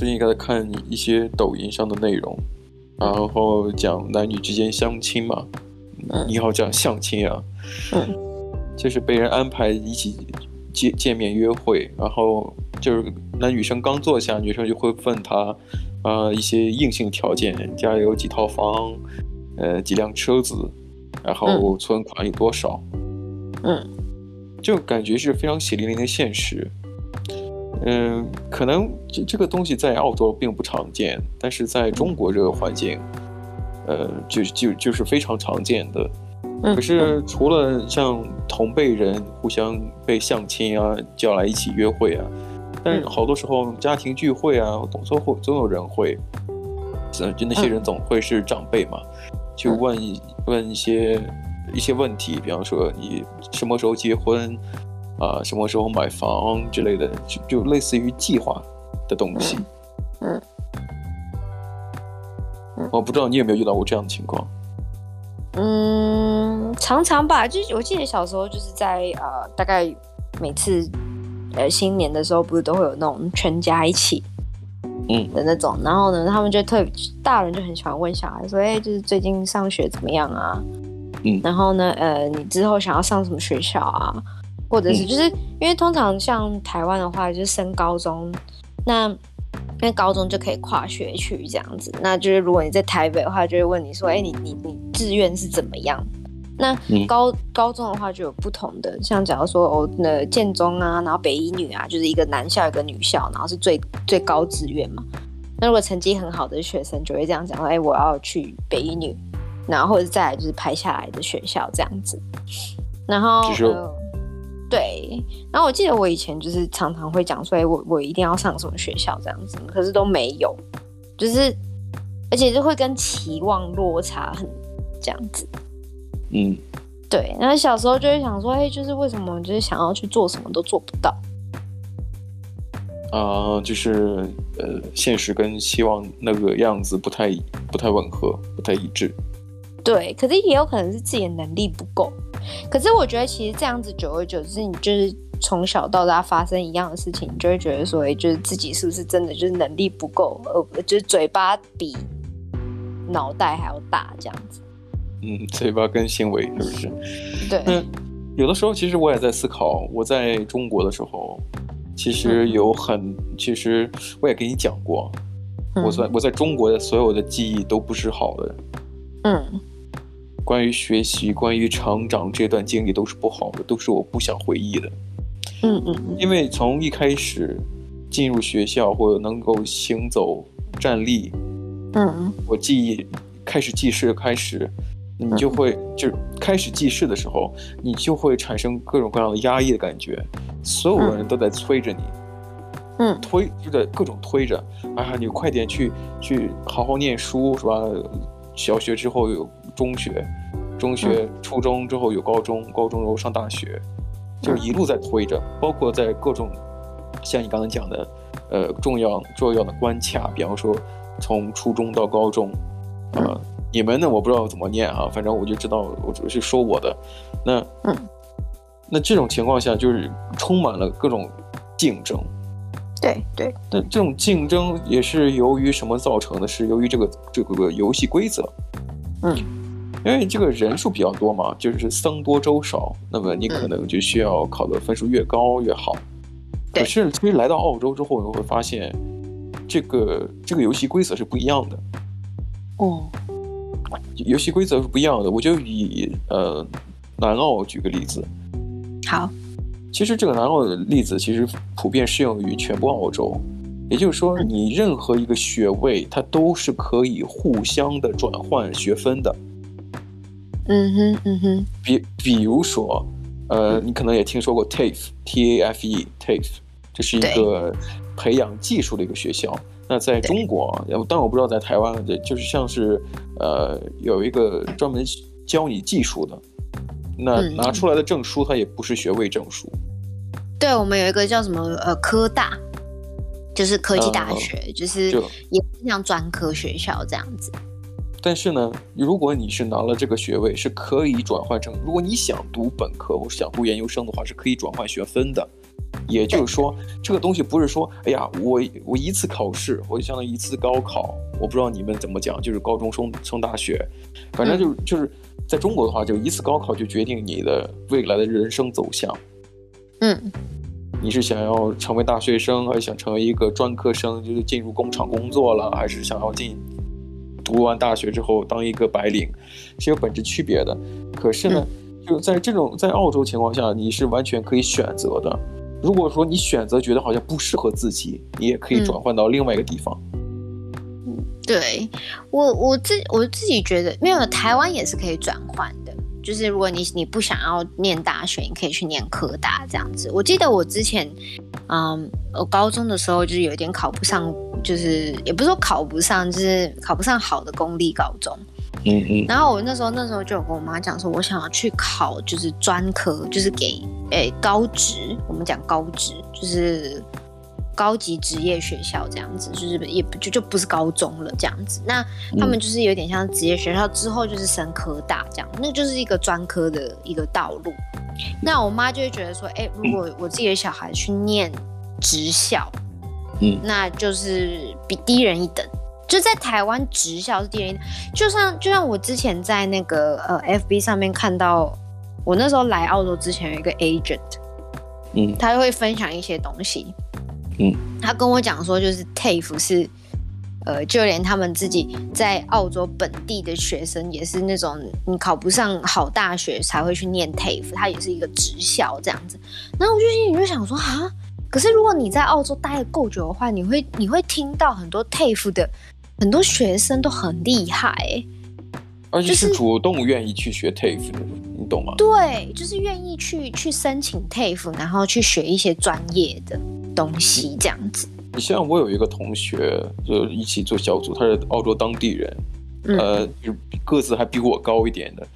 最近在看一些抖音上的内容，然后讲男女之间相亲嘛，嗯，你好讲相亲啊，嗯，就是被人安排一起见见面约会，然后就是男女生刚坐下，女生就会问他啊、呃、一些硬性条件，家里有几套房，呃几辆车子，然后存款有多少，嗯，就感觉是非常血淋淋的现实。嗯，可能这这个东西在澳洲并不常见，但是在中国这个环境，呃，就就就是非常常见的。可是除了像同辈人互相被相亲啊叫来一起约会啊，但是好多时候家庭聚会啊，总总会总有人会，就那些人总会是长辈嘛，去问一问一些一些问题，比方说你什么时候结婚？啊，什么时候买房之类的，就就类似于计划的东西。嗯，嗯，我不知道你有没有遇到过这样的情况。嗯，常常吧，就是我记得小时候就是在呃，大概每次呃新年的时候，不是都会有那种全家一起，嗯的那种，嗯、然后呢，他们就特别大人就很喜欢问小孩说，哎，就是最近上学怎么样啊？嗯，然后呢，呃，你之后想要上什么学校啊？或者是就是因为通常像台湾的话，就是升高中，那因为高中就可以跨学区这样子。那就是如果你在台北的话，就会问你说：“哎，你你你志愿是怎么样？”那高高中的话就有不同的，像假如说哦，那建中啊，然后北一女啊，就是一个男校一个女校，然后是最最高志愿嘛。那如果成绩很好的学生就会这样讲说：“哎，我要去北一女。”然后或者再来就是排下来的学校这样子。然后。对，然后我记得我以前就是常常会讲说，哎，我我一定要上什么学校这样子，可是都没有，就是而且就会跟期望落差很这样子。嗯，对，然后小时候就会想说，哎，就是为什么就是想要去做什么都做不到？啊、呃，就是呃，现实跟希望那个样子不太不太吻合，不太一致。对，可是也有可能是自己的能力不够。可是我觉得，其实这样子久而久之，你就是从小到大发生一样的事情，你就会觉得说，哎，就是自己是不是真的就是能力不够，呃，就是嘴巴比脑袋还要大这样子。嗯，嘴巴跟行为是不是？对。嗯，有的时候其实我也在思考，我在中国的时候，其实有很，嗯、其实我也跟你讲过，嗯、我在我在中国的所有的记忆都不是好的。嗯。关于学习，关于成长，这段经历都是不好的，都是我不想回忆的。嗯嗯，因为从一开始进入学校或者能够行走站立，嗯，我记忆开始记事开始，你就会、嗯、就开始记事的时候，你就会产生各种各样的压抑的感觉，所有人都在催着你，嗯，推就在各种推着，啊，你快点去去好好念书是吧？小学之后有中学。中学、初中之后有高中，高中又上大学，就是一路在推着，包括在各种像你刚才讲的，呃，重要重要的关卡，比方说从初中到高中，啊、呃，你们呢？我不知道怎么念啊，反正我就知道，我只是说我的。那，嗯，那这种情况下就是充满了各种竞争。对对。那这种竞争也是由于什么造成的？是由于这个这个游戏规则。嗯。因为这个人数比较多嘛，就是僧多粥少，那么你可能就需要考的分数越高越好。可是其实来到澳洲之后，你会发现，这个这个游戏规则是不一样的。哦，游戏规则是不一样的。我就以呃南澳举个例子。好，其实这个南澳的例子其实普遍适用于全部澳洲，也就是说，你任何一个学位，它都是可以互相的转换学分的。嗯哼，嗯哼，比比如说，呃，你可能也听说过 TAFE，T A F E，TAFE，这是一个培养技术的一个学校。那在中国，但我不知道在台湾，就是像是呃有一个专门教你技术的，那拿出来的证书它也不是学位证书。嗯、对，我们有一个叫什么呃科大，就是科技大学，呃、就是也像专科学校这样子。但是呢，如果你是拿了这个学位，是可以转换成，如果你想读本科或是想读研究生的话，是可以转换学分的。也就是说，这个东西不是说，哎呀，我我一次考试，我就相当于一次高考。我不知道你们怎么讲，就是高中升升大学，反正就、是、就是在中国的话，就一次高考就决定你的未来的人生走向。嗯，你是想要成为大学生，还是想成为一个专科生，就是进入工厂工作了，还是想要进读完大学之后当一个白领，是有本质区别的。可是呢，嗯、就在这种在澳洲情况下，你是完全可以选择的。如果说你选择觉得好像不适合自己，你也可以转换到另外一个地方。嗯，对我我自我自己觉得没有，台湾也是可以转换的。就是如果你你不想要念大学，你可以去念科大这样子。我记得我之前，嗯，我高中的时候就是有点考不上，就是也不是说考不上，就是考不上好的公立高中。嗯嗯，然后我那时候那时候就有跟我妈讲说，我想要去考就是专科，就是给诶高职，我们讲高职就是高级职业学校这样子，就是也不就就不是高中了这样子。那他们就是有点像职业学校之后就是升科大这样，那就是一个专科的一个道路。那我妈就会觉得说，哎，如果我自己的小孩去念职校，嗯，那就是比低人一等。就在台湾职校是低人一等，就像就像我之前在那个呃 FB 上面看到，我那时候来澳洲之前有一个 agent，嗯，他会分享一些东西，嗯，他跟我讲说，就是 TAFE 是，呃，就连他们自己在澳洲本地的学生也是那种你考不上好大学才会去念 TAFE，它也是一个职校这样子。然后我就心里就想说啊，可是如果你在澳洲待的够久的话，你会你会听到很多 TAFE 的。很多学生都很厉害，而且是主动愿意去学 TAFE 你懂吗？对，就是愿意去去申请 TAFE，然后去学一些专业的东西，这样子。你像我有一个同学，就一起做小组，他是澳洲当地人，嗯、呃，就个子还比我高一点的，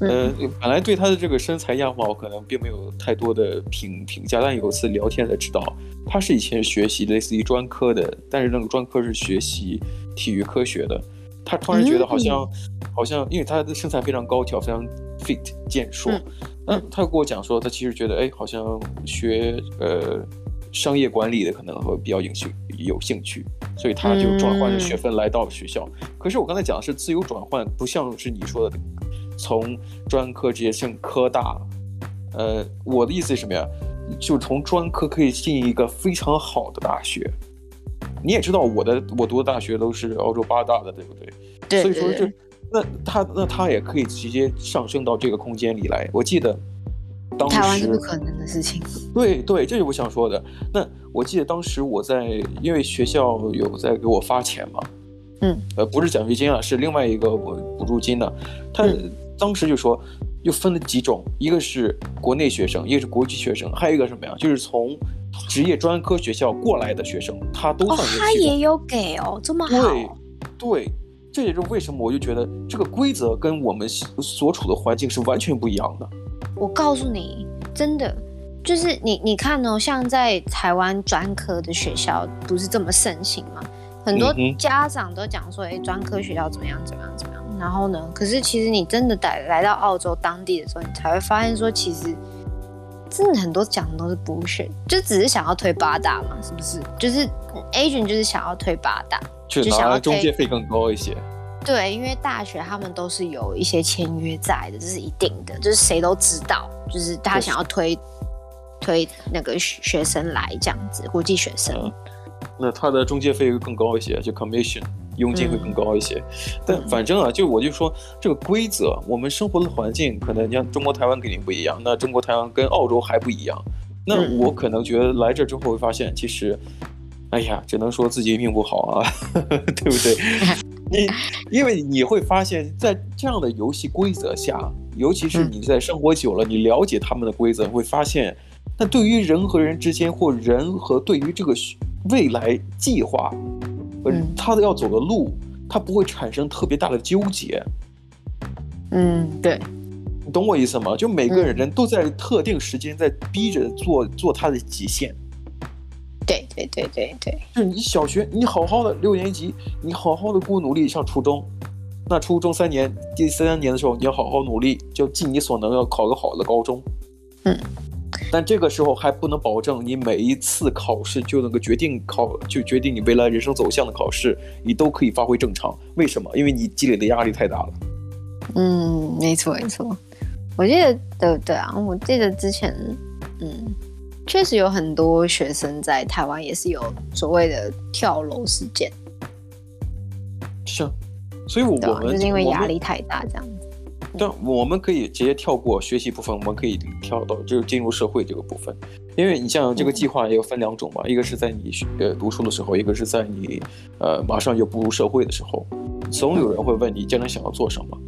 呃，嗯、本来对他的这个身材样貌可能并没有太多的评评价，但有一次聊天才知道，他是以前学习类似于专科的，但是那个专科是学习。体育科学的，他突然觉得好像，嗯、好像，因为他的身材非常高挑，非常 fit 健硕。那、嗯、他跟我讲说，他其实觉得，哎，好像学呃商业管理的可能会比较有兴有兴趣，所以他就转换了学分来到学校。嗯、可是我刚才讲的是自由转换，不像是你说的从专科直接升科大。呃，我的意思是什么呀？就从专科可以进一个非常好的大学。你也知道我的我读的大学都是澳洲八大的，对不对？对，所以说就那他那他也可以直接上升到这个空间里来。我记得当时台湾是不可能的事情。对对，这是我想说的。那我记得当时我在，因为学校有在给我发钱嘛，嗯，呃，不是奖学金啊，是另外一个我补助金的。他当时就说又分了几种，一个是国内学生，一个是国际学生，还有一个什么呀？就是从。职业专科学校过来的学生，他都算是、哦、他也有给哦，这么好。对，对，这也是为什么我就觉得这个规则跟我们所处的环境是完全不一样的。我告诉你，真的就是你，你看哦，像在台湾专科的学校不是这么盛行吗？很多家长都讲说，哎、专科学校怎么样，怎么样，怎么样。然后呢，可是其实你真的来来到澳洲当地的时候，你才会发现说，其实。真的很多讲的都是 bullshit，就只是想要推八大嘛，是不是？就是 agent 就是想要推八大，就想要中介费更高一些。对，因为大学他们都是有一些签约在的，这是一定的，就是谁都知道，就是他想要推推那个学生来这样子，国际学生。嗯，那他的中介费会更高一些，就 commission。佣金会更高一些，嗯、但反正啊，就我就说这个规则，我们生活的环境可能你像中国台湾肯定不一样，那中国台湾跟澳洲还不一样，那我可能觉得来这之后会发现，其实，哎呀，只能说自己命不好啊，对不对？你因为你会发现在这样的游戏规则下，尤其是你在生活久了，你了解他们的规则，会发现，那对于人和人之间，或人和对于这个未来计划。嗯，他的要走的路，他不会产生特别大的纠结。嗯，对，你懂我意思吗？就每个人都在特定时间在逼着做做他的极限。对对对对对，就是你小学你好好的六年级，你好好的过努力上初中，那初中三年第三年的时候，你要好好努力，就尽你所能要考个好的高中。嗯，但这个时候还不能保证你每一次考试就能够决定考，就决定你未来人生走向的考试，你都可以发挥正常。为什么？因为你积累的压力太大了。嗯，没错没错。我记得对对啊，我记得之前，嗯，确实有很多学生在台湾也是有所谓的跳楼事件。是啊，所以我们、啊、就是因为压力太大这样子。但我们可以直接跳过学习部分，我们可以跳到就是进入社会这个部分，因为你像这个计划也有分两种嘛，嗯、一个是在你学呃读书的时候，一个是在你呃马上就步入社会的时候，总有人会问你将来想要做什么，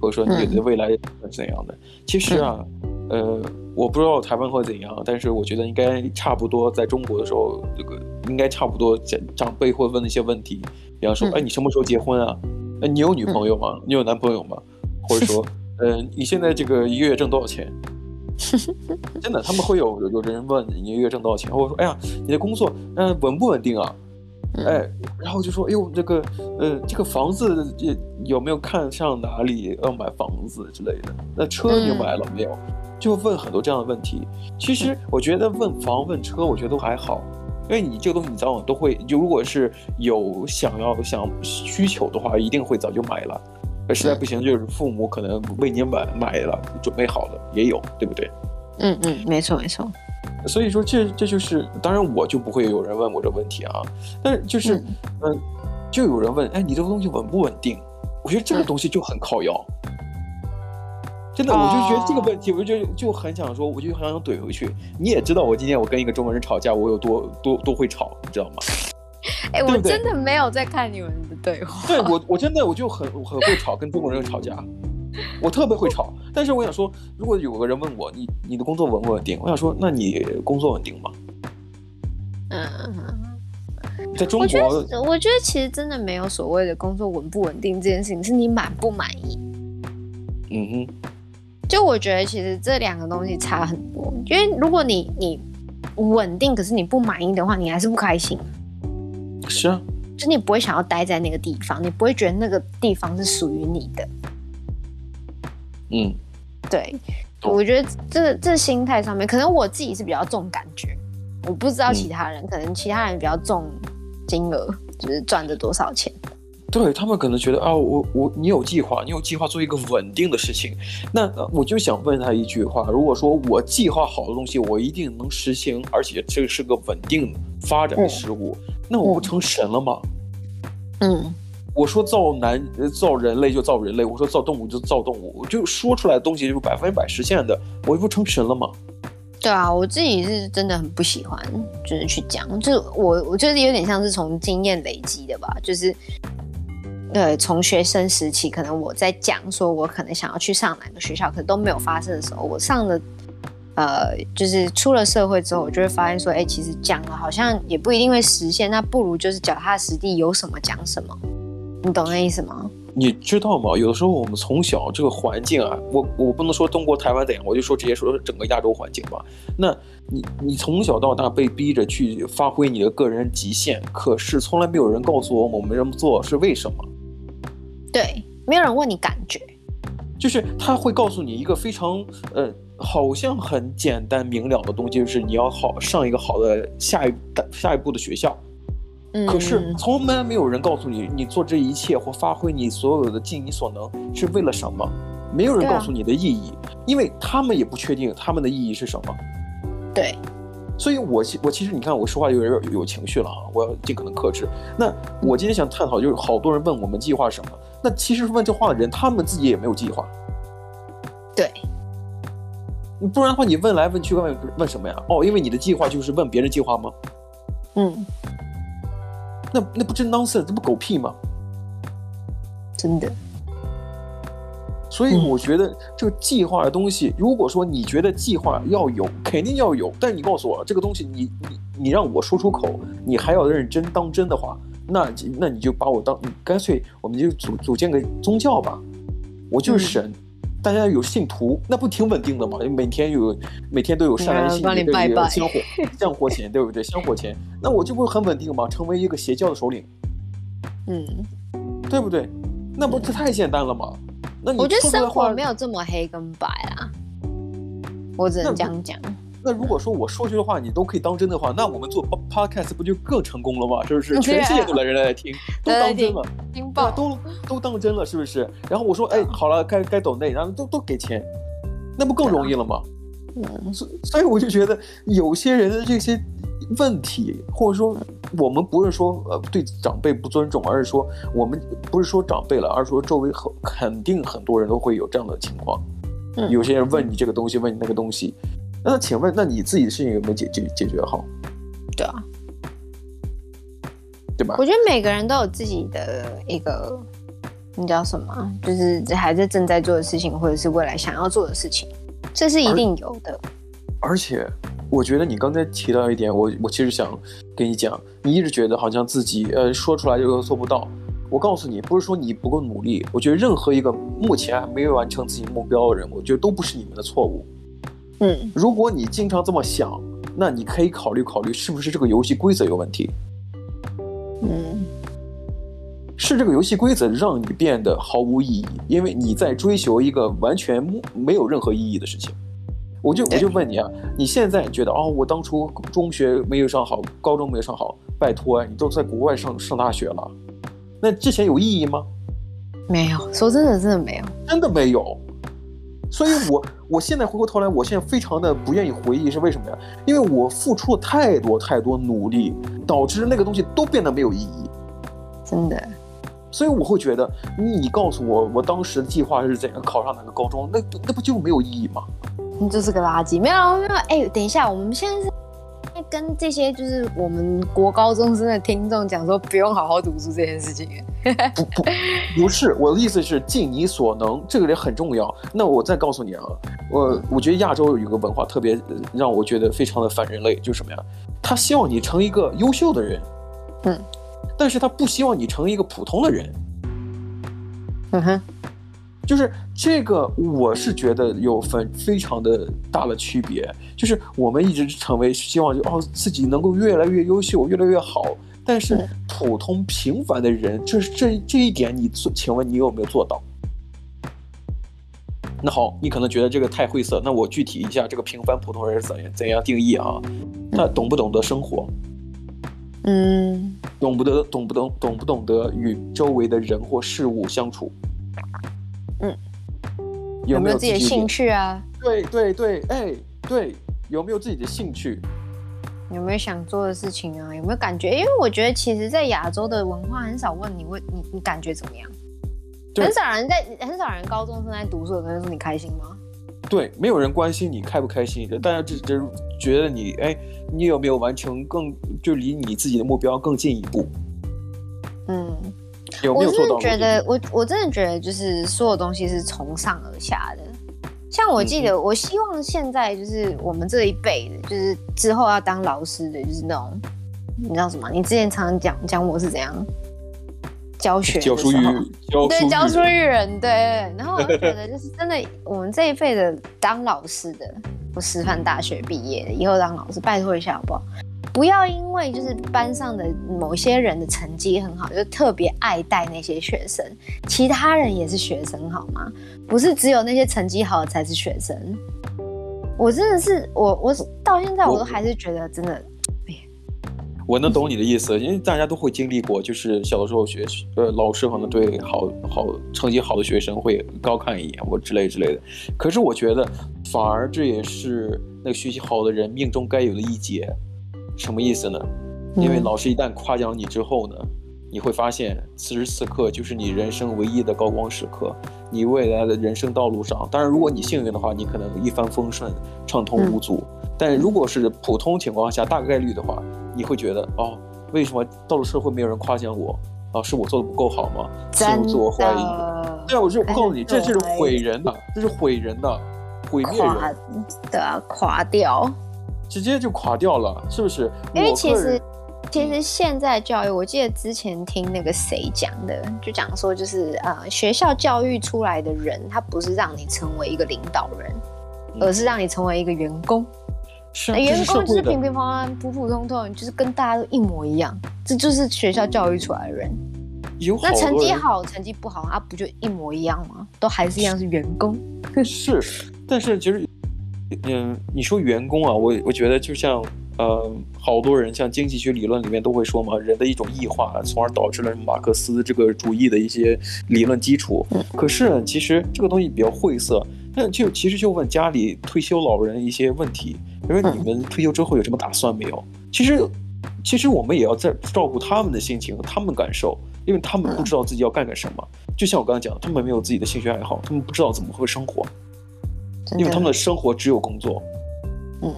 或者说你的未来是怎样的。嗯、其实啊，呃，我不知道台湾会怎样，但是我觉得应该差不多，在中国的时候，这个应该差不多，长长辈会问一些问题，比方说，哎，你什么时候结婚啊？哎，你有女朋友吗？你有男朋友吗？或者说，嗯、呃，你现在这个一个月挣多少钱？真的，他们会有有人问你一个月挣多少钱，或者说，哎呀，你的工作，嗯、呃，稳不稳定啊？哎，然后就说，哎呦，这个，呃，这个房子有没有看上哪里要买房子之类的？那车你买了没有？就问很多这样的问题。其实我觉得问房问车，我觉得都还好，因为你这个东西你早晚都会，就如果是有想要想需求的话，一定会早就买了。实在不行，就是父母可能为你买买了，准备好了也有，对不对？嗯嗯，没错没错。所以说这这就是，当然我就不会有人问我这问题啊。但是就是，嗯、呃，就有人问，哎，你这个东西稳不稳定？我觉得这个东西就很靠腰。嗯、真的，我就觉得这个问题，我就就很想说，我就很想怼回去。你也知道，我今天我跟一个中国人吵架，我有多多多会吵，你知道吗？哎，我真的没有在看你们的对话。对我，我真的我就很很会吵，跟中国人吵架，我特别会吵。但是我想说，如果有个人问我，你你的工作稳不稳定？我想说，那你工作稳定吗？嗯，在中国，我觉得，我觉得其实真的没有所谓的工作稳不稳定这件事情，是你满不满意。嗯哼，就我觉得其实这两个东西差很多，因为如果你你稳定，可是你不满意的话，你还是不开心。是啊，就你不会想要待在那个地方，你不会觉得那个地方是属于你的。嗯，对，我觉得这个这心态上面，可能我自己是比较重感觉，我不知道其他人，嗯、可能其他人比较重金额，就是赚的多少钱。对，他们可能觉得啊，我我你有计划，你有计划做一个稳定的事情，那我就想问他一句话：如果说我计划好的东西，我一定能实行，而且这是个稳定发展的事物。嗯那我不成神了吗？嗯，我说造男造人类就造人类，我说造动物就造动物，我就说出来的东西就是百分之百实现的，我不成神了吗？对啊，我自己是真的很不喜欢，就是去讲，就我我觉得有点像是从经验累积的吧，就是，对，从学生时期，可能我在讲说我可能想要去上哪个学校，可是都没有发生的时候，我上的。呃，就是出了社会之后，我就会发现说，哎、欸，其实讲了好像也不一定会实现，那不如就是脚踏实地，有什么讲什么，你懂那意思吗？你知道吗？有的时候我们从小这个环境啊，我我不能说中国台湾怎样，我就说直接说整个亚洲环境吧。那你你从小到大被逼着去发挥你的个人极限，可是从来没有人告诉我我们这么做是为什么？对，没有人问你感觉，就是他会告诉你一个非常呃。好像很简单明了的东西，就是你要好上一个好的下一下一步的学校。嗯，可是从来没有人告诉你，你做这一切或发挥你所有的尽你所能是为了什么？没有人告诉你的意义，啊、因为他们也不确定他们的意义是什么。对，所以我我其实你看我说话有点有情绪了啊，我要尽可能克制。那我今天想探讨就是，好多人问我们计划什么？那其实问这话的人，他们自己也没有计划。对。不然的话，你问来问去问问什么呀？哦，因为你的计划就是问别人计划吗？嗯，那那不真 nonsense，这不狗屁吗？真的。所以我觉得这个计划的东西，嗯、如果说你觉得计划要有，肯定要有，但你告诉我这个东西你，你你你让我说出口，你还要认真当真的话，那那你就把我当，你干脆我们就组组建个宗教吧，我就是神。嗯大家有信徒，那不挺稳定的吗？每天有，每天都有善男信女的香火香火钱，对不对？香火钱，那我就不会很稳定吗？成为一个邪教的首领，嗯，对不对？那不这太简单了吗？那你我觉得生活没有这么黑跟白啊，我只能这样讲。那如果说我说这句话你都可以当真的话，那我们做 podcast 不就更成功了吗？是不是？全世界都来人来听，都当真了，听报都都当真了，是不是？然后我说，哎，好了，该该抖内，然后都都给钱，那不更容易了吗？嗯，所所以我就觉得有些人的这些问题，或者说我们不是说呃对长辈不尊重，而是说我们不是说长辈了，而是说周围很肯定很多人都会有这样的情况。嗯，有些人问你这个东西，问你那个东西，那请问，那你自己的事情有没有解解解决好？对啊，对吧？我觉得每个人都有自己的一个，你叫什么？就是还在正在做的事情，或者是未来想要做的事情。这是一定有的，而且我觉得你刚才提到一点，我我其实想跟你讲，你一直觉得好像自己呃说出来就做不到。我告诉你，不是说你不够努力，我觉得任何一个目前还没有完成自己目标的人，我觉得都不是你们的错误。嗯，如果你经常这么想，那你可以考虑考虑是不是这个游戏规则有问题。嗯，是这个游戏规则让你变得毫无意义，因为你在追求一个完全没有任何意义的事情。我就我就问你啊，你现在觉得哦，我当初中学没有上好，高中没有上好，拜托，你都在国外上上大学了，那之前有意义吗？没有，说真的，真的没有，真的没有。所以我我现在回过头来，我现在非常的不愿意回忆，是为什么呀？因为我付出了太多太多努力，导致那个东西都变得没有意义。真的。所以我会觉得，你告诉我，我当时的计划是怎样考上哪个高中，那那不就没有意义吗？你就是个垃圾，没有没有。哎，等一下，我们现在是跟这些就是我们国高中生的听众讲说，不用好好读书这件事情。不不不是，我的意思是尽你所能，这个也很重要。那我再告诉你啊，我我觉得亚洲有一个文化特别让我觉得非常的反人类，就是什么呀？他希望你成一个优秀的人，嗯。但是他不希望你成为一个普通的人，嗯哼，就是这个，我是觉得有分非常的大的区别。就是我们一直成为希望就哦自己能够越来越优秀，越来越好。但是普通平凡的人，就是这这一点，你做，请问你有没有做到？那好，你可能觉得这个太晦涩，那我具体一下，这个平凡普通人是怎样怎样定义啊？他懂不懂得生活？嗯，懂不得，懂不懂，懂不懂得与周围的人或事物相处？嗯，有没有自己的兴趣啊？对对对，哎，对，有没有自己的兴趣？有没有想做的事情啊？有没有感觉？因为我觉得，其实，在亚洲的文化很少问你问你你感觉怎么样，很少人在很少人高中生在读书的时候说你开心吗？对，没有人关心你开不开心的，大家只只觉得你哎，你有没有完成更就离你自己的目标更进一步？嗯，有没有做到？我真的觉得，我我真的觉得，就是所有东西是从上而下的。像我记得，我希望现在就是我们这一辈的，就是之后要当老师的，就是那种你知道什么？你之前常常讲讲我是怎样。教学教书育 对教书育人对，然后我就觉得就是真的，我们这一辈的当老师的，我师范大学毕业的，以后当老师，拜托一下好不好？不要因为就是班上的某些人的成绩很好，就特别爱戴那些学生，其他人也是学生好吗？不是只有那些成绩好的才是学生。我真的是我我到现在我都还是觉得真的。我能懂你的意思，因为大家都会经历过，就是小的时候学，呃，老师可能对好好成绩好的学生会高看一眼，或之类之类的。可是我觉得，反而这也是那个学习好的人命中该有的一劫。什么意思呢？因为老师一旦夸奖你之后呢，你会发现此时此刻就是你人生唯一的高光时刻。你未来的人生道路上，当然如果你幸运的话，你可能一帆风顺，畅通无阻。但如果是普通情况下，大概率的话。你会觉得哦，为什么到了社会没有人夸奖我啊？是我做的不够好吗？陷入自我怀疑。对啊，我就告诉你，这就是毁人的，这是毁人的，毁灭人的，垮掉，直接就垮掉了，是不是？因为其实，其实现在教育，我记得之前听那个谁讲的，就讲说，就是呃，学校教育出来的人，他不是让你成为一个领导人，而是让你成为一个员工。是啊，员工就是平平凡凡、普普通通，就是跟大家都一模一样。这就是学校教育出来的人。有那成绩好，成绩不好，啊，不就一模一样吗？都还是一样是员工。是，但是其实嗯，你说员工啊，我我觉得就像呃，好多人像经济学理论里面都会说嘛，人的一种异化，从而导致了马克思这个主义的一些理论基础。可是呢，其实这个东西比较晦涩，那就其实就问家里退休老人一些问题，比如说你们退休之后有什么打算没有？其实，其实我们也要在照顾他们的心情和他们感受，因为他们不知道自己要干干什么。就像我刚才讲的，他们没有自己的兴趣爱好，他们不知道怎么会生活。因为他们的生活只有工作，嗯，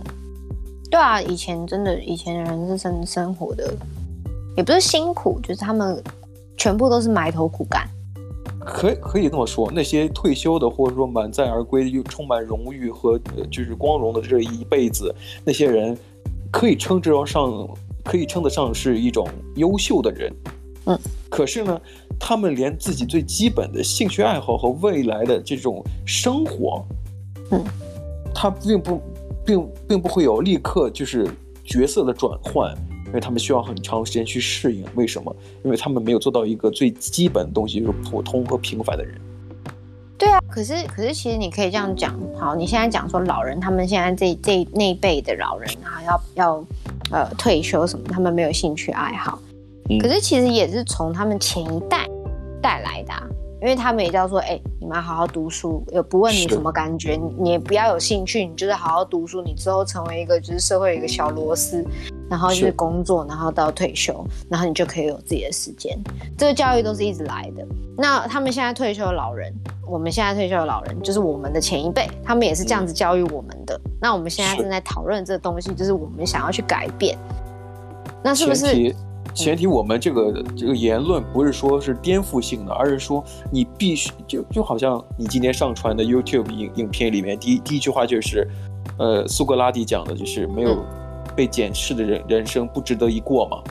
对啊，以前真的，以前的人是生生活的，也不是辛苦，就是他们全部都是埋头苦干。可以可以这么说，那些退休的或者说满载而归又充满荣誉和就是光荣的这一辈子，那些人可以称之为上，可以称得上是一种优秀的人，嗯。可是呢，他们连自己最基本的兴趣爱好和未来的这种生活。嗯，他并不，并并不会有立刻就是角色的转换，因为他们需要很长时间去适应。为什么？因为他们没有做到一个最基本的东西，就是普通和平凡的人。对啊，可是可是其实你可以这样讲，好，你现在讲说老人，他们现在这这那一辈的老人啊，要要呃退休什么，他们没有兴趣爱好，嗯，可是其实也是从他们前一代带来的啊。因为他们也叫做，哎、欸，你们要好好读书，也不问你什么感觉，你也不要有兴趣，你就是好好读书，你之后成为一个就是社会一个小螺丝，然后就是工作，然后到退休，然后你就可以有自己的时间。这个教育都是一直来的。那他们现在退休的老人，我们现在退休的老人，就是我们的前一辈，他们也是这样子教育我们的。嗯、那我们现在正在讨论这个东西，就是我们想要去改变。那是不是？前提，我们这个这个言论不是说是颠覆性的，而是说你必须就就好像你今天上传的 YouTube 影影片里面，第一第一句话就是，呃，苏格拉底讲的就是没有被检视的人人生不值得一过嘛。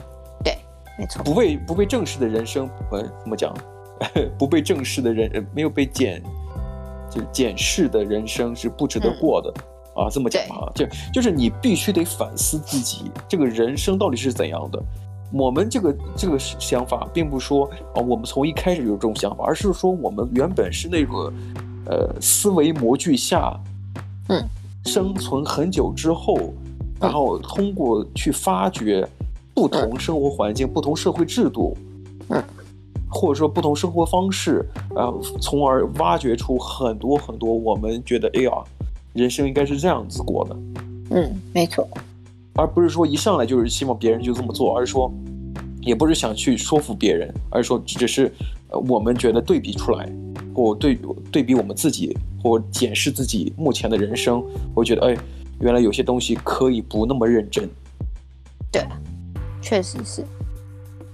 对，没错。不被不被正视的人生，呃，怎么讲？不被正视的人，没有被检就检视的人生是不值得过的、嗯、啊。这么讲啊，就就是你必须得反思自己这个人生到底是怎样的。我们这个这个想法，并不是说啊，我们从一开始有这种想法，而是说我们原本是那个，呃，思维模具下，嗯，生存很久之后，然后通过去发掘不同生活环境、不同社会制度，嗯，或者说不同生活方式，啊，从而挖掘出很多很多我们觉得，哎呀，人生应该是这样子过的，嗯，没错。而不是说一上来就是希望别人就这么做，而是说，也不是想去说服别人，而是说只是，呃，我们觉得对比出来，或对对比我们自己，或检视自己目前的人生，我觉得，哎，原来有些东西可以不那么认真。对，确实是，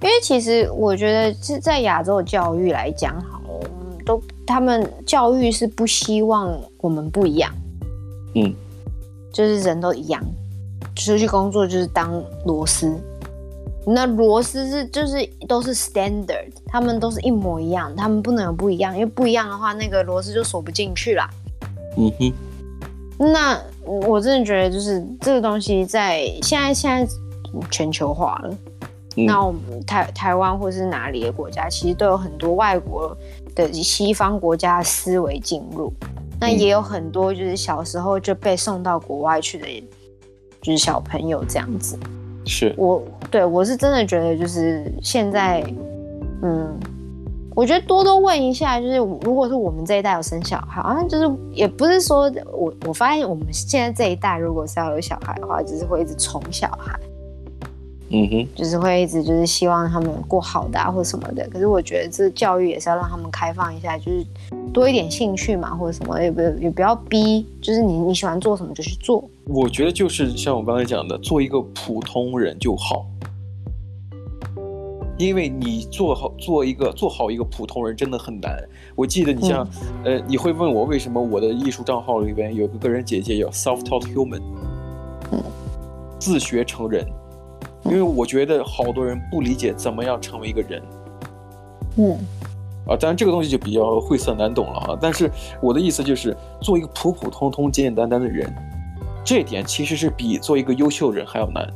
因为其实我觉得是在亚洲教育来讲，好，都他们教育是不希望我们不一样，嗯，就是人都一样。出去工作就是当螺丝，那螺丝是就是都是 standard，他们都是一模一样，他们不能有不一样，因为不一样的话，那个螺丝就锁不进去啦。嗯哼，那我真的觉得就是这个东西在现在现在全球化了，嗯、那我们台台湾或是哪里的国家，其实都有很多外国的西方国家的思维进入，那也有很多就是小时候就被送到国外去的。就是小朋友这样子，是。我对我是真的觉得，就是现在，嗯，我觉得多多问一下，就是如果是我们这一代有生小孩，好像就是也不是说我我发现我们现在这一代，如果是要有小孩的话，就是会一直宠小孩，嗯哼，就是会一直就是希望他们过好的啊或什么的。可是我觉得这教育也是要让他们开放一下，就是。多一点兴趣嘛，或者什么也不也不要逼，就是你你喜欢做什么就去做。我觉得就是像我刚才讲的，做一个普通人就好，因为你做好做一个做好一个普通人真的很难。我记得你像，嗯、呃，你会问我为什么我的艺术账号里边有个个人简介叫 Self-taught human，嗯，自学成人，因为我觉得好多人不理解怎么样成为一个人，嗯。啊，当然这个东西就比较晦涩难懂了啊。但是我的意思就是，做一个普普通通、简简单单的人，这点其实是比做一个优秀人还要难，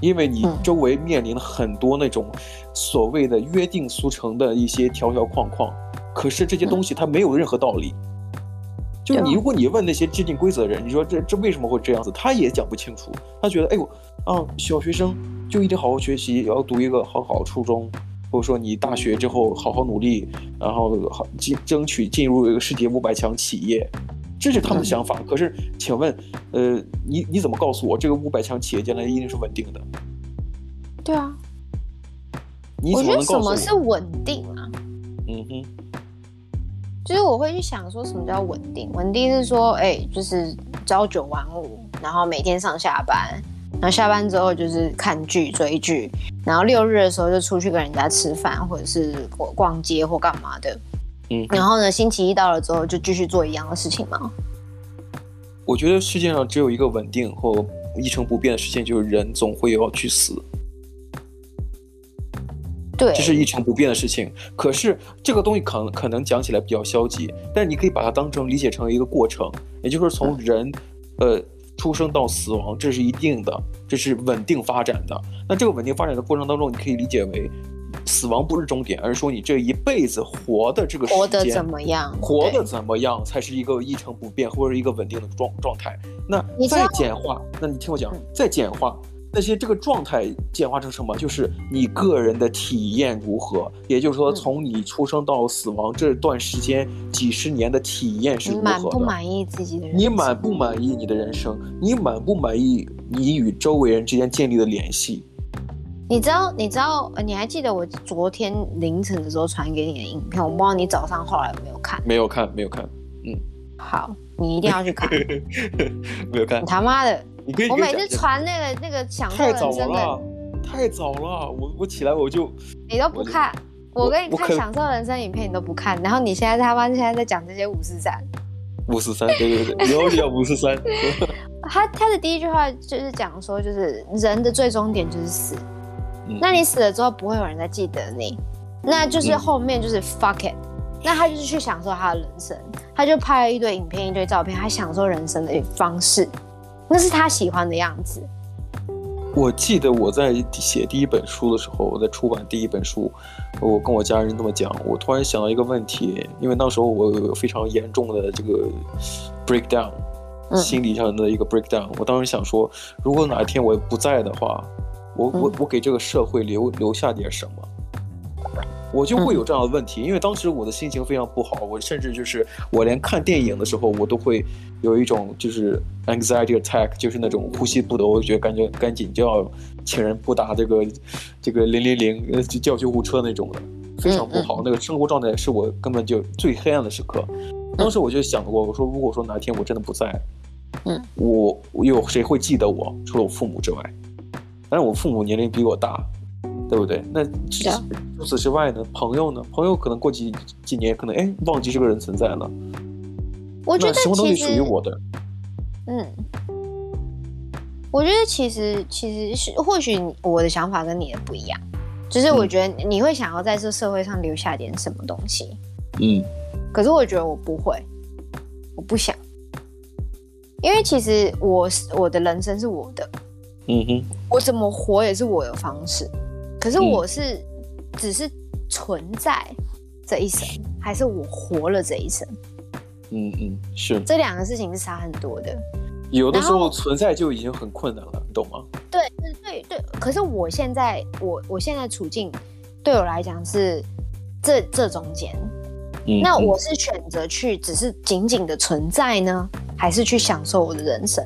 因为你周围面临了很多那种所谓的约定俗成的一些条条框框，可是这些东西它没有任何道理。就是你，如果你问那些制定规则的人，你说这这为什么会这样子，他也讲不清楚。他觉得，哎呦，啊，小学生就一定好好学习，要读一个好好初中，或者说你大学之后好好努力，然后好进争取进入一个世界五百强企业，这是他们的想法。嗯、可是，请问，呃，你你怎么告诉我这个五百强企业将来一定是稳定的？对啊，你怎么能告诉我，我觉得什么是稳定啊？嗯哼。就是我会去想说，什么叫稳定？稳定是说，哎、欸，就是朝九晚五，然后每天上下班，然后下班之后就是看剧、追剧，然后六日的时候就出去跟人家吃饭，或者是逛街或干嘛的。嗯，然后呢，星期一到了之后就继续做一样的事情吗？我觉得世界上只有一个稳定或一成不变的事情，就是人总会要去死。对，这是一成不变的事情。可是这个东西可能可能讲起来比较消极，但是你可以把它当成理解成一个过程，也就是从人，呃，出生到死亡，这是一定的，这是稳定发展的。那这个稳定发展的过程当中，你可以理解为，死亡不是终点，而是说你这一辈子活的这个时间，活得怎么样，活得怎么样才是一个一成不变或者一个稳定的状状态。那再简化，那你听我讲，再简化。那些这个状态简化成什么？就是你个人的体验如何？也就是说，从你出生到死亡这段时间，几十年的体验是如何的？你满不满意自己的人生？你满不满意你的人生？你满不满意你与周围人之间建立的联系？你知道？你知道？你还记得我昨天凌晨的时候传给你的影片？我不知道你早上后来有没有看？没有看，没有看。嗯，好，你一定要去看。没有看。你他妈的！我每次传那个那个享受人生的，太早了，太早了。我我起来我就你都不看，我，我给你看享受人生影片你都不看，然后你现在他妈现在在讲这些五十三，五十三对对对，有有五十三。他他的第一句话就是讲说，就是人的最终点就是死，嗯，那你死了之后不会有人再记得你，那就是后面就是 fuck it，嗯，那他就是去享受他的人生，他就拍了一堆影片一堆照片，他享受人生的方式。那是他喜欢的样子。我记得我在写第一本书的时候，我在出版第一本书，我跟我家人这么讲，我突然想到一个问题，因为那时候我有非常严重的这个 breakdown，心理上的一个 breakdown。我当时想说，如果哪一天我不在的话，我我我给这个社会留留下点什么。我就会有这样的问题，因为当时我的心情非常不好，我甚至就是我连看电影的时候，我都会有一种就是 anxiety attack，就是那种呼吸不得，我觉得感觉赶紧就要请人拨打这个这个零零零叫救护车那种的，非常不好。那个生活状态是我根本就最黑暗的时刻。当时我就想过，我说如果说哪天我真的不在，嗯，我有谁会记得我？除了我父母之外，但是我父母年龄比我大。对不对？那除此之外呢？朋友呢？朋友可能过几几年，可能哎忘记这个人存在了。我觉得什么东西属于我的？嗯，我觉得其实其实是或许我的想法跟你的不一样，就是我觉得你会想要在这社会上留下点什么东西。嗯，可是我觉得我不会，我不想，因为其实我我的人生是我的。嗯哼，我怎么活也是我的方式。可是我是，只是存在这一生，嗯，还是我活了这一生？嗯嗯，是这两个事情是差很多的。有的时候存在就已经很困难了，你懂吗？对对对对。可是我现在，我我现在处境对我来讲是这这中间，嗯。那我是选择去只是仅仅的存在呢，还是去享受我的人生？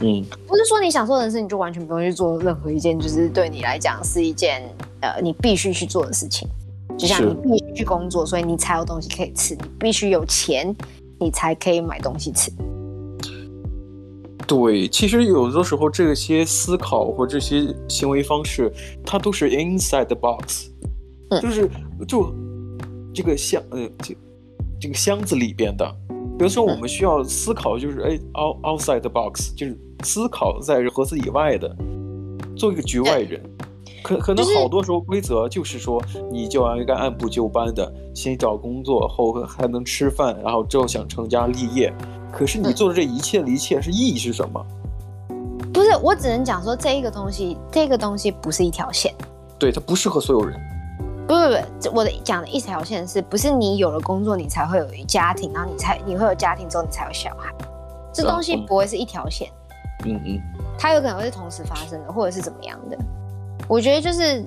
嗯，不是说你享受人生，你就完全不用去做任何一件，就是对你来讲是一件呃你必须去做的事情。就像你必须去工作，所以你才有东西可以吃；你必须有钱，你才可以买东西吃。对，其实有的时候这些思考或这些行为方式，它都是 inside the box，嗯，就是就这个箱呃这这个箱子里边的。有的时候我们需要思考，就是哎，out outside the box，就是。思考在盒子以外的，做一个局外人，可可能好多时候规则就是说，你就要应该按部就班的，先找工作后还能吃饭，然后之后想成家立业。可是你做的这一切的一切是意义是什么？不是，我只能讲说这一个东西，这个东西不是一条线，对，它不适合所有人。不不不，我的讲的一条线是不是你有了工作，你才会有家庭，然后你才你会有家庭之后，你才有小孩，这东西不会是一条线。嗯嗯，它有可能会是同时发生的，或者是怎么样的。我觉得就是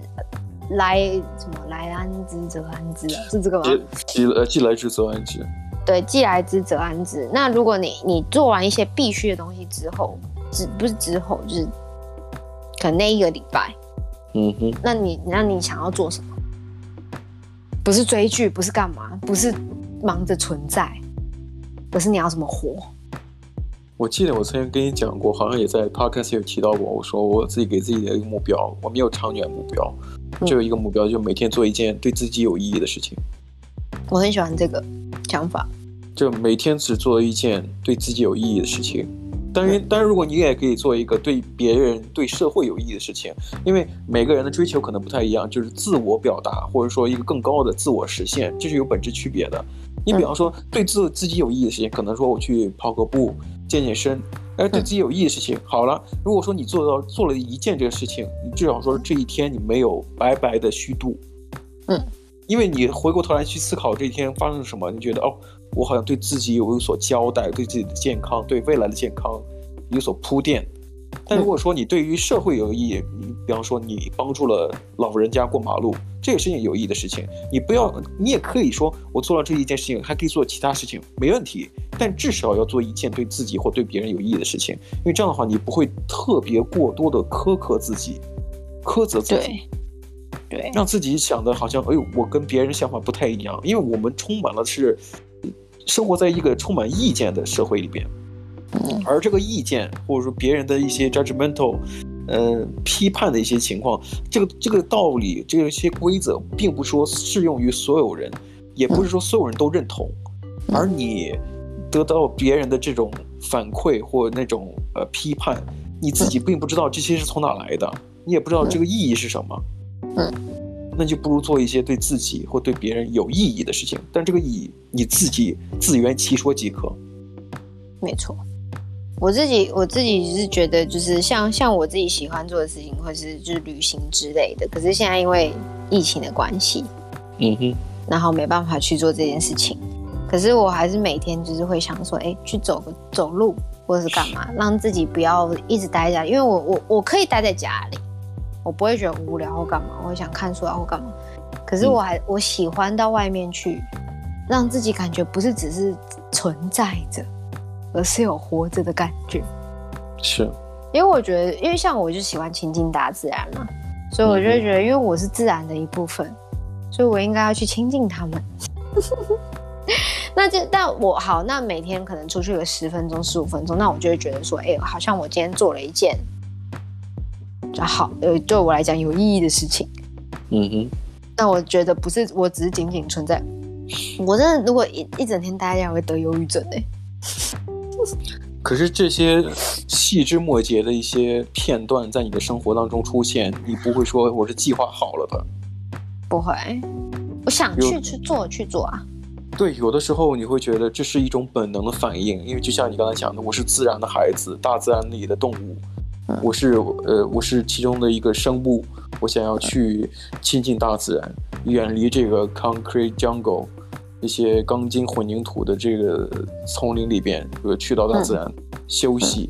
来什么来安之则安之啊，是这个吗？既呃既来之则安之。对，既来之则安之。那如果你你做完一些必须的东西之后，之不是之后，就是可能那一个礼拜，嗯哼，那你那你想要做什么？不是追剧，不是干嘛，不是忙着存在，而是你要怎么活？我记得我曾经跟你讲过，好像也在 podcast 有提到过。我说我自己给自己的一个目标，我没有长远目标，就有一个目标，就每天做一件对自己有意义的事情。我很喜欢这个想法，就每天只做一件对自己有意义的事情。当然，当然，如果你也可以做一个对别人、对社会有意义的事情，因为每个人的追求可能不太一样，就是自我表达，或者说一个更高的自我实现，这是有本质区别的。你比方说，对自自己有意义的事情，可能说我去跑个步、健健身，而对自己有意义的事情，好了，如果说你做到做了一件这个事情，你至少说这一天你没有白白的虚度，嗯，因为你回过头来去思考这一天发生了什么，你觉得哦。我好像对自己有有所交代，对自己的健康，对未来的健康有所铺垫。但如果说你对于社会有意义，你比方说你帮助了老人家过马路，这个是件有意义的事情。你不要，你也可以说我做了这一件事情，还可以做其他事情，没问题。但至少要做一件对自己或对别人有意义的事情，因为这样的话，你不会特别过多的苛刻自己，苛责自己，对，对，让自己想的好像哎呦，我跟别人想法不太一样，因为我们充满了是。生活在一个充满意见的社会里边，而这个意见或者说别人的一些 judgmental，呃，批判的一些情况，这个这个道理，这些规则，并不说适用于所有人，也不是说所有人都认同，而你得到别人的这种反馈或那种呃批判，你自己并不知道这些是从哪来的，你也不知道这个意义是什么，嗯。那就不如做一些对自己或对别人有意义的事情，但这个意义你自己自圆其说即可。没错，我自己我自己是觉得，就是像像我自己喜欢做的事情，或是就是旅行之类的。可是现在因为疫情的关系，嗯哼，然后没办法去做这件事情。可是我还是每天就是会想说，哎，去走个走路，或者是干嘛，让自己不要一直待在家，因为我我我可以待在家里。我不会觉得无聊或干嘛，我会想看书啊或干嘛。可是我还、嗯、我喜欢到外面去，让自己感觉不是只是存在着，而是有活着的感觉。是，因为我觉得，因为像我就喜欢亲近大自然嘛，所以我就会觉得，因为我是自然的一部分，嗯、所以我应该要去亲近他们。那这但我好，那每天可能出去个十分钟、十五分钟，那我就会觉得说，哎、欸，好像我今天做了一件。好，呃，对我来讲有意义的事情，嗯哼。但我觉得不是，我只是仅仅存在。我真的如果一一整天待在家，会得忧郁症哎。可是这些细枝末节的一些片段在你的生活当中出现，你不会说我是计划好了的？不会，我想去去做去做啊。对，有的时候你会觉得这是一种本能的反应，因为就像你刚才讲的，我是自然的孩子，大自然里的动物。我是呃，我是其中的一个生物，我想要去亲近大自然，远离这个 concrete jungle，一些钢筋混凝土的这个丛林里边，呃，去到大自然休息，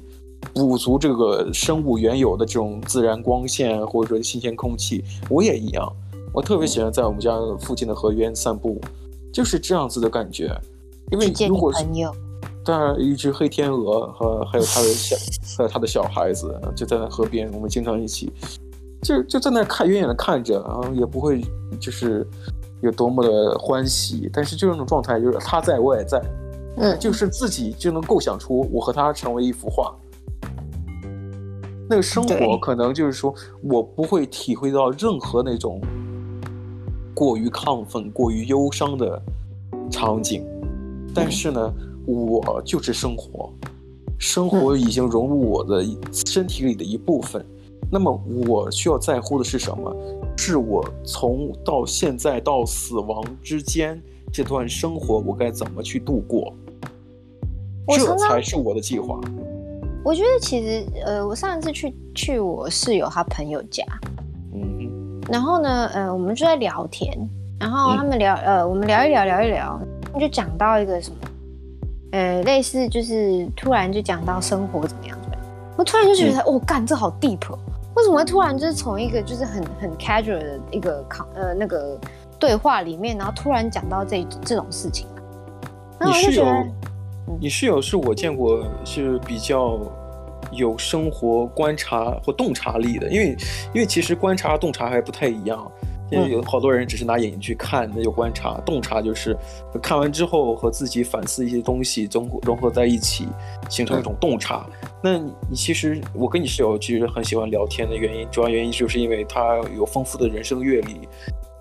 补足这个生物原有的这种自然光线或者说新鲜空气。我也一样，我特别喜欢在我们家附近的河边散步，就是这样子的感觉，因为如果是。当然，一只黑天鹅和还有他的小，还有他的小孩子，就在那河边，我们经常一起，就就在那看，远远的看着，然后也不会就是有多么的欢喜，但是就那种状态，就是他在我也在，嗯，就是自己就能构想出我和他成为一幅画。那个生活可能就是说我不会体会到任何那种过于亢奋、过于忧伤的场景，但是呢。我就是生活，生活已经融入我的身体里的一部分。嗯、那么我需要在乎的是什么？是我从到现在到死亡之间这段生活，我该怎么去度过？这才是我的计划。我觉得其实，呃，我上一次去去我室友他朋友家，嗯，然后呢，呃，我们就在聊天，然后他们聊，嗯、呃，我们聊一聊，聊一聊，就讲到一个什么，呃，类似就是突然就讲到生活怎么样怎么样，我突然就觉得，哦、嗯，干，这好 deep，为什么会突然就是从一个就是很很 casual 的一个呃那个对话里面，然后突然讲到这这种事情？你室友，你室友是我见过是比较有生活观察或洞察力的，因为因为其实观察洞察还不太一样，因为有好多人只是拿眼睛去看，那就观察，洞察就是看完之后和自己反思一些东西，综合融合在一起，形成一种洞察。那你其实我跟你室友其实很喜欢聊天的原因，主要原因就是因为他有丰富的人生阅历。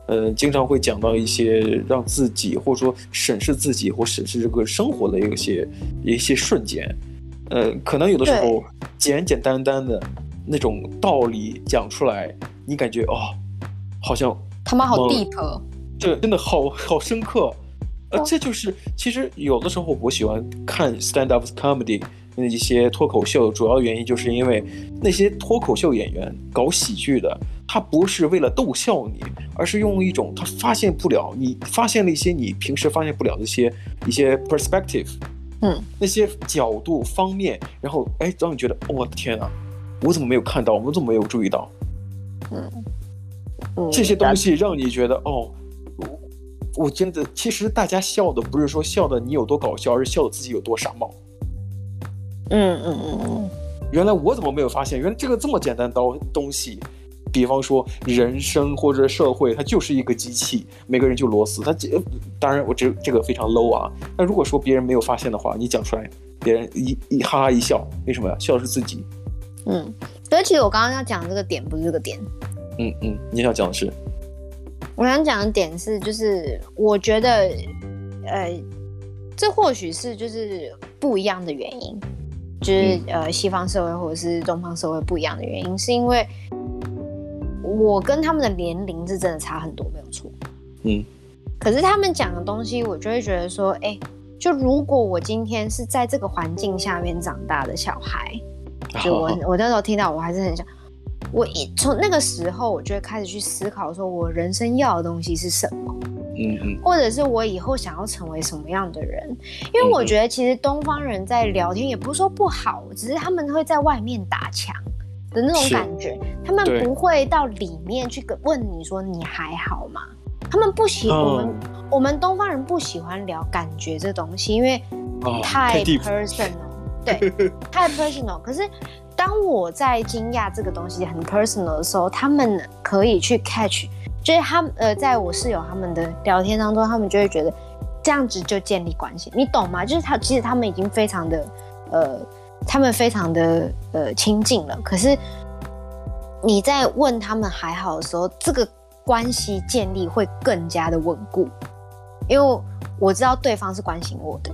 呃，经常会讲到一些让自己或者说审视自己或审视这个生活的一些一些瞬间，呃，可能有的时候简简单单的那种道理讲出来，你感觉哦，好像他妈好 deep，这真的好好深刻，呃，这就是其实有的时候我喜欢看 stand up comedy。那一些脱口秀主要原因就是因为那些脱口秀演员搞喜剧的，他不是为了逗笑你，而是用一种他发现不了你发现了一些你平时发现不了的一些一些 perspective，嗯，那些角度方面，然后哎让你觉得我的天啊，我怎么没有看到，我怎么没有注意到，嗯，这些东西让你觉得哦，我我真的其实大家笑的不是说笑的你有多搞笑，而是笑的自己有多傻帽。嗯嗯嗯嗯，原来我怎么没有发现？原来这个这么简单的东西，比方说人生或者社会，它就是一个机器，每个人就螺丝。它这当然我这这个非常 low 啊。那如果说别人没有发现的话，你讲出来，别人一一哈哈一笑，为什么呀？笑的是自己。嗯，所以其实我刚刚要讲这个点不是这个点。嗯嗯，你想讲的是？我想讲的点是，就是我觉得，呃，这或许是就是不一样的原因。就是呃，西方社会或者是东方社会不一样的原因，是因为我跟他们的年龄是真的差很多，没有错。嗯。可是他们讲的东西，我就会觉得说，哎、欸，就如果我今天是在这个环境下面长大的小孩，就我我那时候听到，我还是很想，我一从那个时候，我就会开始去思考，说我人生要的东西是什么。嗯，或者是我以后想要成为什么样的人？因为我觉得其实东方人在聊天也不是说不好，只是他们会在外面打墙的那种感觉，他们不会到里面去问你说你还好吗？他们不喜欢我们，我们东方人不喜欢聊感觉这东西，因为太 personal，对，太 personal。可是当我在惊讶这个东西很 personal 的时候，他们可以去 catch。就是他们呃，在我室友他们的聊天当中，他们就会觉得这样子就建立关系，你懂吗？就是他其实他们已经非常的呃，他们非常的呃亲近了。可是你在问他们还好的时候，这个关系建立会更加的稳固，因为我知道对方是关心我的，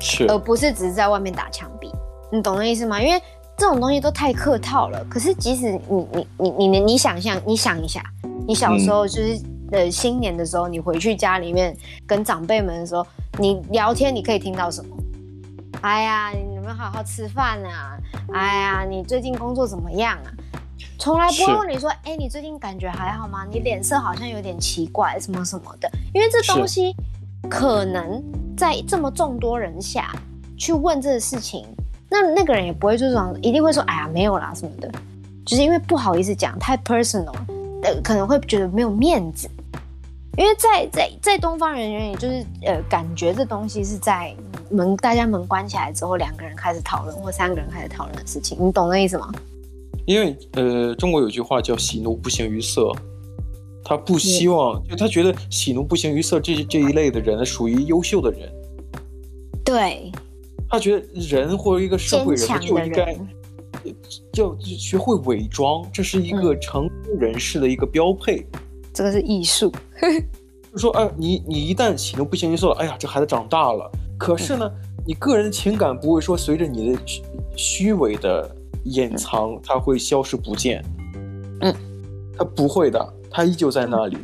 是，而不是只是在外面打墙壁。你懂那意思吗？因为这种东西都太客套了。可是即使你你你你你你想象，你想一下。你小时候就是呃新年的时候，你回去家里面跟长辈们的时候，你聊天你可以听到什么？哎呀，你有没有好好吃饭啊？哎呀，你最近工作怎么样啊？从来不会问你说，哎，你最近感觉还好吗？你脸色好像有点奇怪，什么什么的。因为这东西可能在这么众多人下去问这个事情，那那个人也不会就是说一定会说，哎呀，没有啦什么的，就是因为不好意思讲，太 personal。呃，可能会觉得没有面子，因为在在在东方人眼里，就是呃，感觉这东西是在门大家门关起来之后，两个人开始讨论，或三个人开始讨论的事情，你懂那意思吗？因为呃，中国有句话叫“喜怒不形于色”，他不希望，就他觉得喜怒不形于色这这一类的人属于优秀的人，对，他觉得人或者一个社会人就应该。要学会伪装，这是一个成功人士的一个标配。嗯、这个是艺术。就说，哎，你你一旦喜怒不形于色了，哎呀，这孩子长大了。可是呢，嗯、你个人的情感不会说随着你的虚伪的掩藏，它会消失不见。嗯，它不会的，它依旧在那里。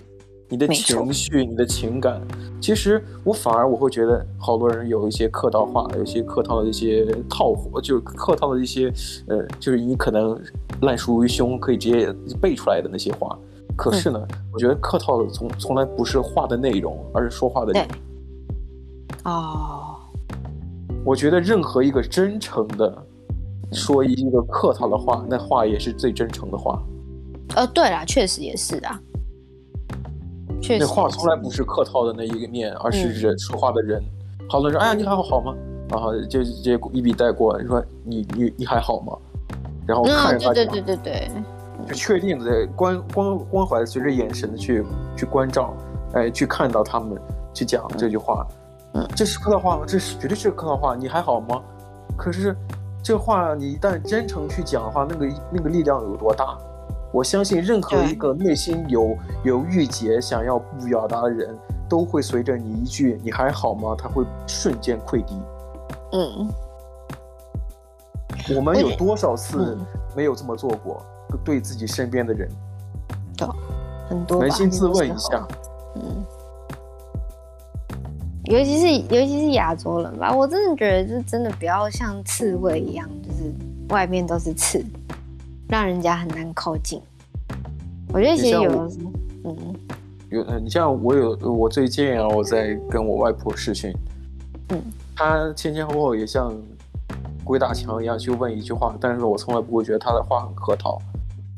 你的情绪，你的情感，其实我反而我会觉得，好多人有一些客套话，有一些客套的一些套话，就是客套的一些，呃，就是你可能烂熟于胸，可以直接背出来的那些话，可是呢，嗯、我觉得客套的从从来不是话的内容，而是说话的人。哦，我觉得任何一个真诚的说一个客套的话，那话也是最真诚的话。呃，对啦，确实也是啊。确实，那话从来不是客套的那一个面，而是人说话的人。嗯、好多人说：“哎呀，你还好好吗？”然后就直接一笔带过，你说：“你你你还好吗？”然后看着他讲，对对对对对，就确定的关关关怀，随着眼神的去去关照，哎，去看到他们去讲这句话。嗯，这是客套话吗？这是绝对是客套话。你还好吗？可是这话你一旦真诚去讲的话，那个那个力量有多大？我相信任何一个内心有有郁结、想要不表达的人，都会随着你一句“你还好吗”，他会瞬间溃堤。嗯，我们有多少次没有这么做过？对自己身边的人，对，很多。扪心自问一下。嗯，尤其是尤其是亚洲人吧，我真的觉得，就真的不要像刺猬一样，就是外面都是刺。让人家很难靠近。我觉得其实有嗯，有你像我有我最近啊，我在跟我外婆视讯，嗯，她前前后后也像鬼打墙一样去问一句话，但是我从来不会觉得她的话很客套。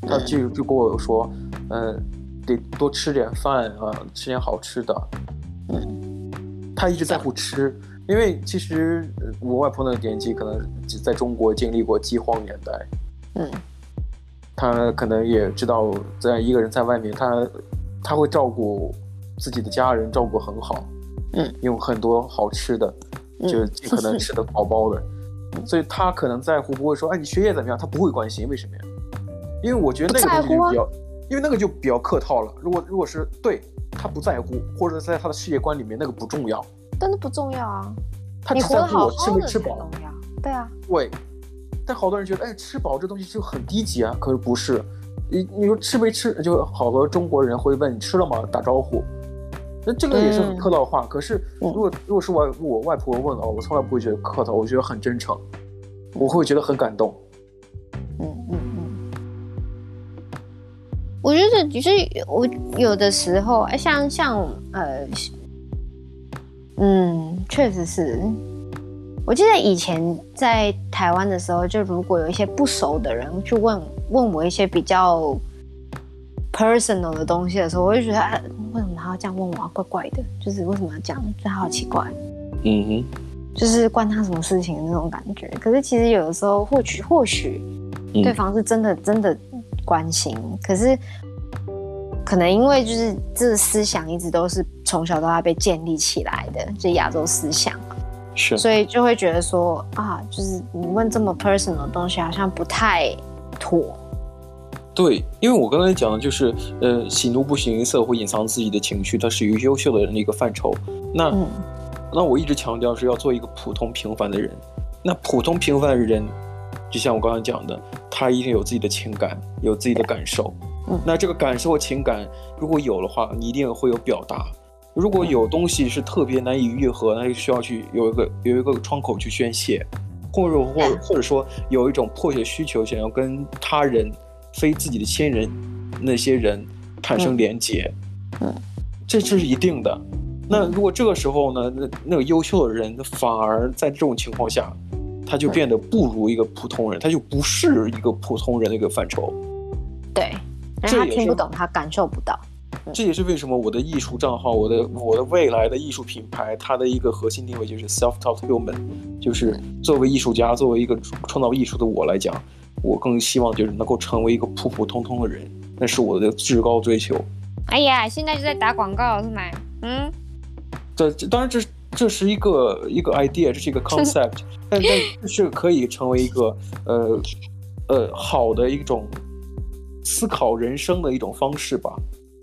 她就就跟我说，嗯，得多吃点饭啊，吃点好吃的。嗯，她一直在乎吃，因为其实我外婆那个年纪可能在中国经历过饥荒年代，嗯。他可能也知道，在一个人在外面，他他会照顾自己的家人，照顾很好，嗯，用很多好吃的，就尽可能吃的饱饱的，嗯、所以他可能在乎，不会说，哎，你学业怎么样？他不会关心，为什么呀？因为我觉得那个东西就比较，因为那个就比较客套了。如果如果是对他不在乎，或者在他的世界观里面那个不重要，真的不重要啊，他只在乎我吃没吃饱，对啊，对。但好多人觉得，哎，吃饱这东西就很低级啊。可是不是，你你说吃没吃，就好多中国人会问你吃了吗？打招呼，那这个也是很客套话。嗯、可是如果如果是我我外婆问哦，我从来不会觉得客套，我觉得很真诚，我会觉得很感动。嗯嗯嗯，我觉得只是我有的时候，哎，像像呃，嗯，确实是。我记得以前在台湾的时候，就如果有一些不熟的人去问问我一些比较 personal 的东西的时候，我就觉得，啊，为什么他要这样问我啊？怪怪的，就是为什么要这样？这好奇怪。嗯哼，就是关他什么事情的那种感觉。可是其实有的时候，或许或许对方是真的真的关心，嗯、可是可能因为就是这个思想一直都是从小到大被建立起来的，就亚洲思想。是，所以就会觉得说啊，就是你问这么 personal 的东西，好像不太妥。对，因为我刚才讲的就是，呃，喜怒不形于色，会隐藏自己的情绪，它是一个优秀的人的一个范畴。那，嗯、那我一直强调是要做一个普通平凡的人。那普通平凡的人，就像我刚刚讲的，他一定有自己的情感，有自己的感受。嗯，那这个感受和情感如果有的话，你一定会有表达。如果有东西是特别难以愈合，那就需要去有一个有一个窗口去宣泄，或者或或者说有一种迫切需求，想要跟他人非自己的亲人那些人产生连接，嗯，这这是一定的。那如果这个时候呢，那那个优秀的人反而在这种情况下，他就变得不如一个普通人，他就不是一个普通人的一个范畴。对，让他听不懂，他感受不到。这也是为什么我的艺术账号，我的我的未来的艺术品牌，它的一个核心定位就是 self-taught human，就是作为艺术家，作为一个创造艺术的我来讲，我更希望就是能够成为一个普普通通的人，那是我的至高追求。哎呀，现在就在打广告是吗？嗯，这当然这这是一个一个 idea，这是一个 concept，但但是可以成为一个呃呃好的一种思考人生的一种方式吧。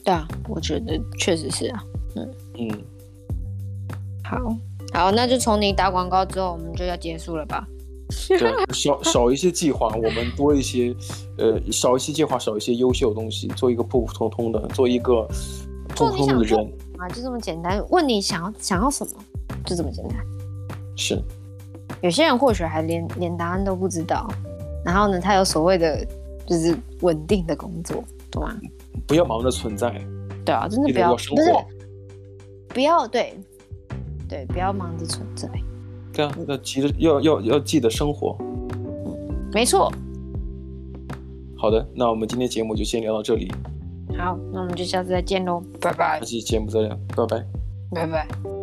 对啊，我觉得确实是啊，嗯嗯，好，好，那就从你打广告之后，我们就要结束了吧？对，少少一些计划，我们多一些，呃，少一些计划，少一些优秀的东西，做一个普普通通的，做一个普通的人啊，就这么简单。问你想要想要什么，就这么简单。是，有些人或许还连连答案都不知道，然后呢，他有所谓的就是稳定的工作。懂吗？不要忙着存在。对啊，真的不要，不是，不要对，对，不要忙着存在。对啊，要急着要要要记得生活。嗯，没错。好的，那我们今天节目就先聊到这里。好，那我们就下次再见喽，拜拜。下期节目再聊，拜拜。拜拜。